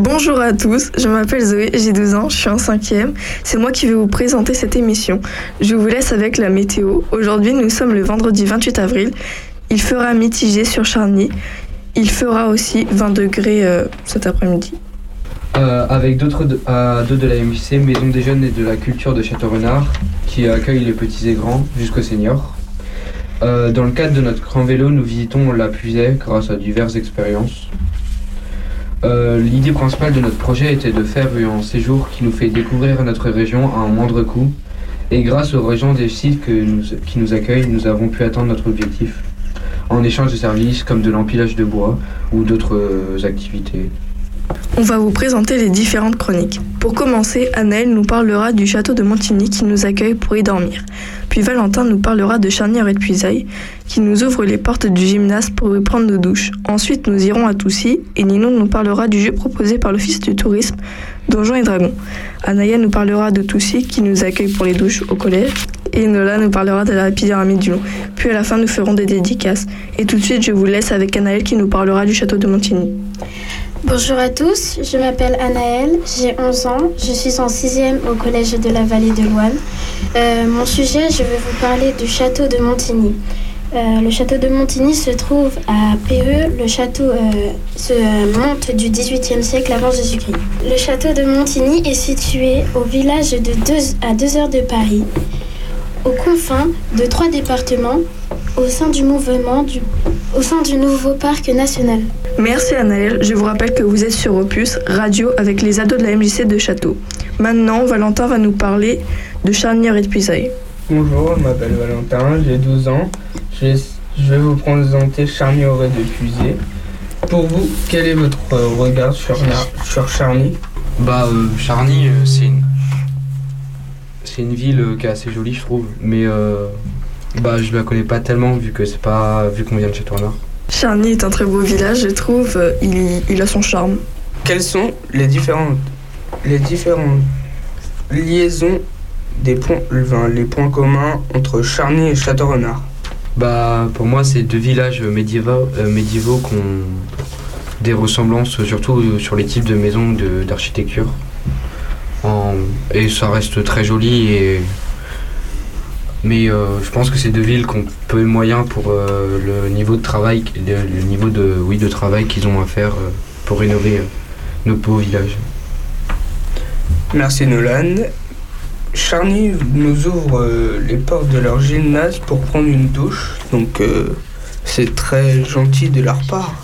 Bonjour à tous, je m'appelle Zoé, j'ai 12 ans, je suis en cinquième. C'est moi qui vais vous présenter cette émission. Je vous laisse avec la météo. Aujourd'hui, nous sommes le vendredi 28 avril. Il fera mitigé sur Charny. Il fera aussi 20 degrés euh, cet après-midi. Euh, avec d'autres de, deux de la MJC, Maison des Jeunes et de la Culture de Château-Renard, qui accueille les petits et grands jusqu'aux seniors. Euh, dans le cadre de notre grand vélo, nous visitons la Puisaye grâce à diverses expériences. Euh, L'idée principale de notre projet était de faire un séjour qui nous fait découvrir notre région à un moindre coût. Et grâce aux régions des sites qui nous accueillent, nous avons pu atteindre notre objectif. En échange de services comme de l'empilage de bois ou d'autres euh, activités. On va vous présenter les différentes chroniques. Pour commencer, Anaël nous parlera du château de Montigny qui nous accueille pour y dormir. Puis Valentin nous parlera de Charnière et de Puisaye qui nous ouvre les portes du gymnase pour y prendre nos douches. Ensuite, nous irons à Toussy et Ninon nous parlera du jeu proposé par l'Office du tourisme Donjons et Dragons. Anaya nous parlera de Toussy qui nous accueille pour les douches au collège. Et Nola nous parlera de la pyramide du Long. Puis à la fin, nous ferons des dédicaces. Et tout de suite, je vous laisse avec Anaël qui nous parlera du château de Montigny. Bonjour à tous, je m'appelle Anaëlle, j'ai 11 ans, je suis en 6e au collège de la vallée de Loire. Euh, mon sujet, je vais vous parler du château de Montigny. Euh, le château de Montigny se trouve à Péreux. Le château euh, se monte du XVIIIe siècle avant Jésus-Christ. Le château de Montigny est situé au village de deux, à 2 heures de Paris, aux confins de trois départements, au sein du mouvement du, au sein du nouveau parc national. Merci Anaël, je vous rappelle que vous êtes sur Opus, radio avec les ados de la MJC de Château. Maintenant, Valentin va nous parler de Charnière et de Puisaye. Bonjour, je m'appelle Valentin, j'ai 12 ans. Je je vais vous présenter Charny Auray de Puisé. Pour vous, quel est votre euh, regard sur, sur Charny? Bah, euh, Charny, euh, c'est une... c'est une ville euh, qui est assez jolie, je trouve. Mais euh, bah, je la connais pas tellement vu que c'est pas vu qu'on vient de chez Tourneur. Charny est un très beau village, je trouve. Il, il a son charme. Quelles sont les différentes, les différentes liaisons des points, enfin, les points communs entre Charny et Château-Renard? Bah, pour moi, c'est deux villages médiévaux, euh, médiévaux qui ont des ressemblances, surtout euh, sur les types de maisons de- d'architecture. Et ça reste très joli. Et... Mais euh, je pense que c'est deux villes qui ont peu de moyens pour euh, le niveau de travail, le, le niveau de, oui, de travail qu'ils ont à faire euh, pour rénover euh, nos beaux villages. Merci Nolan. Charny nous ouvre euh, les portes de leur gymnase pour prendre une douche, donc euh, c'est très gentil de leur part.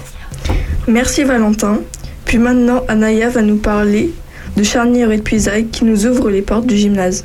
Merci Valentin. Puis maintenant, Anaya va nous parler de Charnière et de Puisaye qui nous ouvre les portes du gymnase.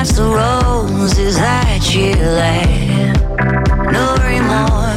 Match the roses that you laid. No remorse,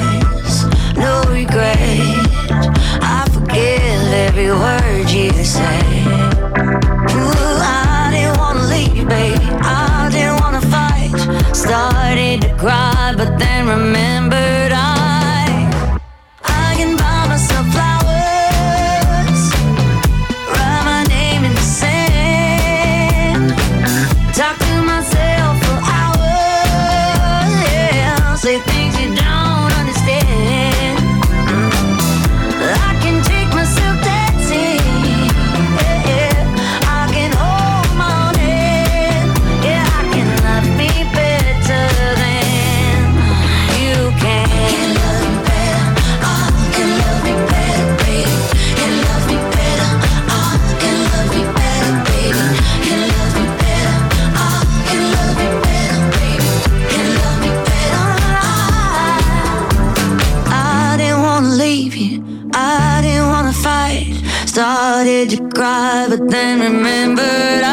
then remembered I,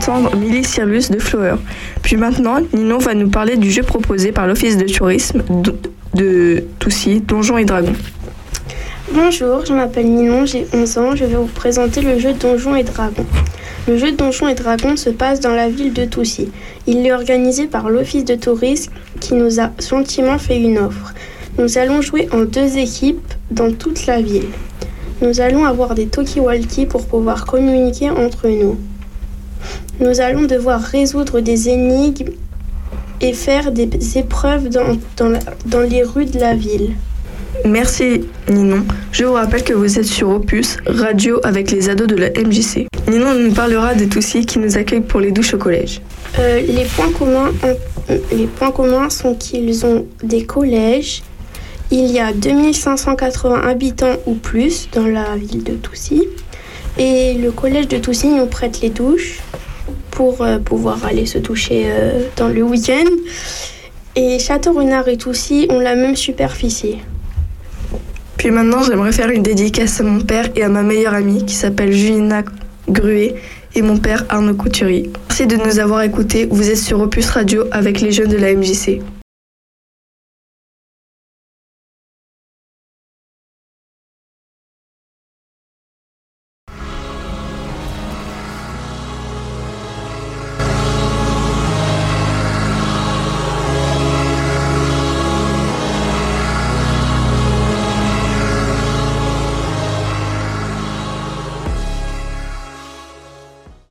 D'entendre Millie Cyrus de Flower. Puis maintenant, Ninon va nous parler du jeu proposé par l'Office de tourisme de Toussy, Donjons et Dragons. Bonjour, je m'appelle Ninon, j'ai 11 ans, je vais vous présenter le jeu Donjons et Dragons. Le jeu Donjons et Dragons se passe dans la ville de Toussy. Il est organisé par l'Office de tourisme qui nous a gentiment fait une offre. Nous allons jouer en deux équipes dans toute la ville. Nous allons avoir des talkie-walkie pour pouvoir communiquer entre nous. Nous allons devoir résoudre des énigmes et faire des épreuves dans, dans la- dans les rues de la ville. Merci Ninon. Je vous rappelle que vous êtes sur Opus, radio avec les ados de la MJC. Ninon nous parlera de Toussy qui nous accueille pour les douches au collège. Euh, les, points communs, en- euh, les points communs sont qu'ils ont des collèges. Il y a 2580 habitants ou plus dans la ville de Toussy. Et le collège de Toussy nous prête les douches pour euh, pouvoir aller se toucher euh, dans le week-end. Et Château-Renard et Toussy ont la même superficie. Puis maintenant, j'aimerais faire une dédicace à mon père et à ma meilleure amie qui s'appelle Julina Gruet et mon père Arnaud Couturier. Merci de nous avoir écoutés. Vous êtes sur Opus Radio avec les jeunes de la MJC.